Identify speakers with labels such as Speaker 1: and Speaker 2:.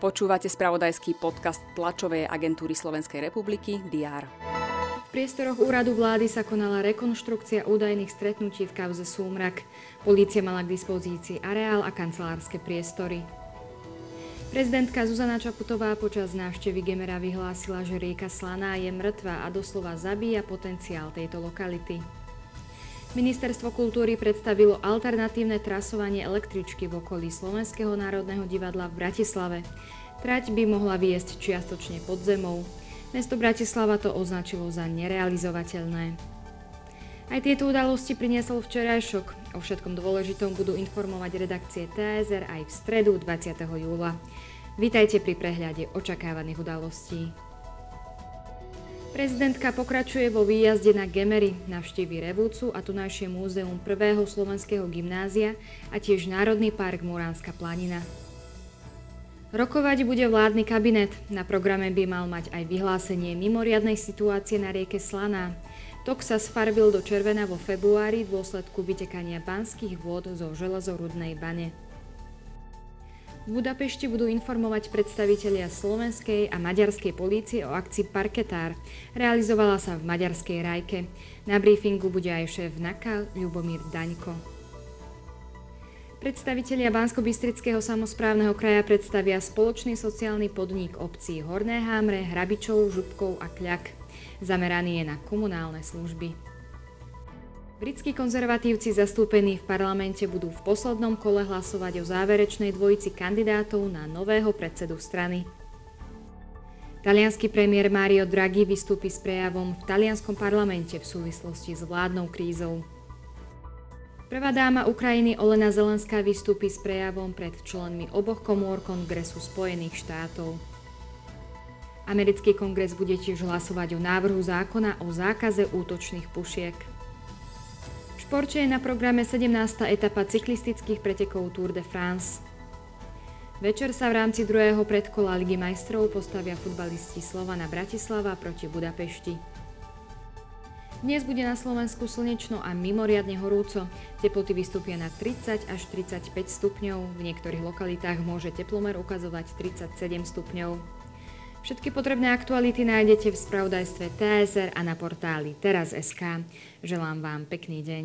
Speaker 1: Počúvate spravodajský podcast tlačovej agentúry Slovenskej republiky DR.
Speaker 2: V priestoroch úradu vlády sa konala rekonštrukcia údajných stretnutí v kauze Súmrak. Polícia mala k dispozícii areál a kancelárske priestory. Prezidentka Zuzana Čaputová počas návštevy Gemera vyhlásila, že rieka Slaná je mŕtva a doslova zabíja potenciál tejto lokality. Ministerstvo kultúry predstavilo alternatívne trasovanie električky v okolí Slovenského národného divadla v Bratislave. Trať by mohla viesť čiastočne pod zemou. Mesto Bratislava to označilo za nerealizovateľné. Aj tieto udalosti priniesol včerajšok. O všetkom dôležitom budú informovať redakcie TSR aj v stredu 20. júla. Vítajte pri prehľade očakávaných udalostí. Prezidentka pokračuje vo výjazde na Gemery, navštívi Revúcu a tunajšie múzeum prvého slovenského gymnázia a tiež Národný park Muránska planina. Rokovať bude vládny kabinet. Na programe by mal mať aj vyhlásenie mimoriadnej situácie na rieke Slaná. Tok sa sfarbil do červena vo februári v dôsledku vytekania banských vôd zo železorudnej bane. V Budapešti budú informovať predstavitelia slovenskej a maďarskej polície o akcii Parketár. Realizovala sa v maďarskej rajke. Na briefingu bude aj šéf NAKA Ľubomír Daňko. Predstavitelia Bansko-Bystrického samozprávneho kraja predstavia spoločný sociálny podnik obcí Horné Hámre, Hrabičov, Župkov a Kľak. Zameraný je na komunálne služby. Britskí konzervatívci zastúpení v parlamente budú v poslednom kole hlasovať o záverečnej dvojici kandidátov na nového predsedu strany. Talianský premiér Mario Draghi vystúpi s prejavom v talianskom parlamente v súvislosti s vládnou krízou. Prvá dáma Ukrajiny Olena Zelenská vystúpi s prejavom pred členmi oboch komôr Kongresu Spojených štátov. Americký kongres bude tiež hlasovať o návrhu zákona o zákaze útočných pušiek. Športe je na programe 17. etapa cyklistických pretekov Tour de France. Večer sa v rámci druhého predkola Ligy majstrov postavia futbalisti Slovana Bratislava proti Budapešti. Dnes bude na Slovensku slnečno a mimoriadne horúco. Teploty vystúpia na 30 až 35 stupňov. V niektorých lokalitách môže teplomer ukazovať 37 stupňov. Všetky potrebné aktuality nájdete v spravodajstve TSR a na portáli teraz.sk. Želám vám pekný deň.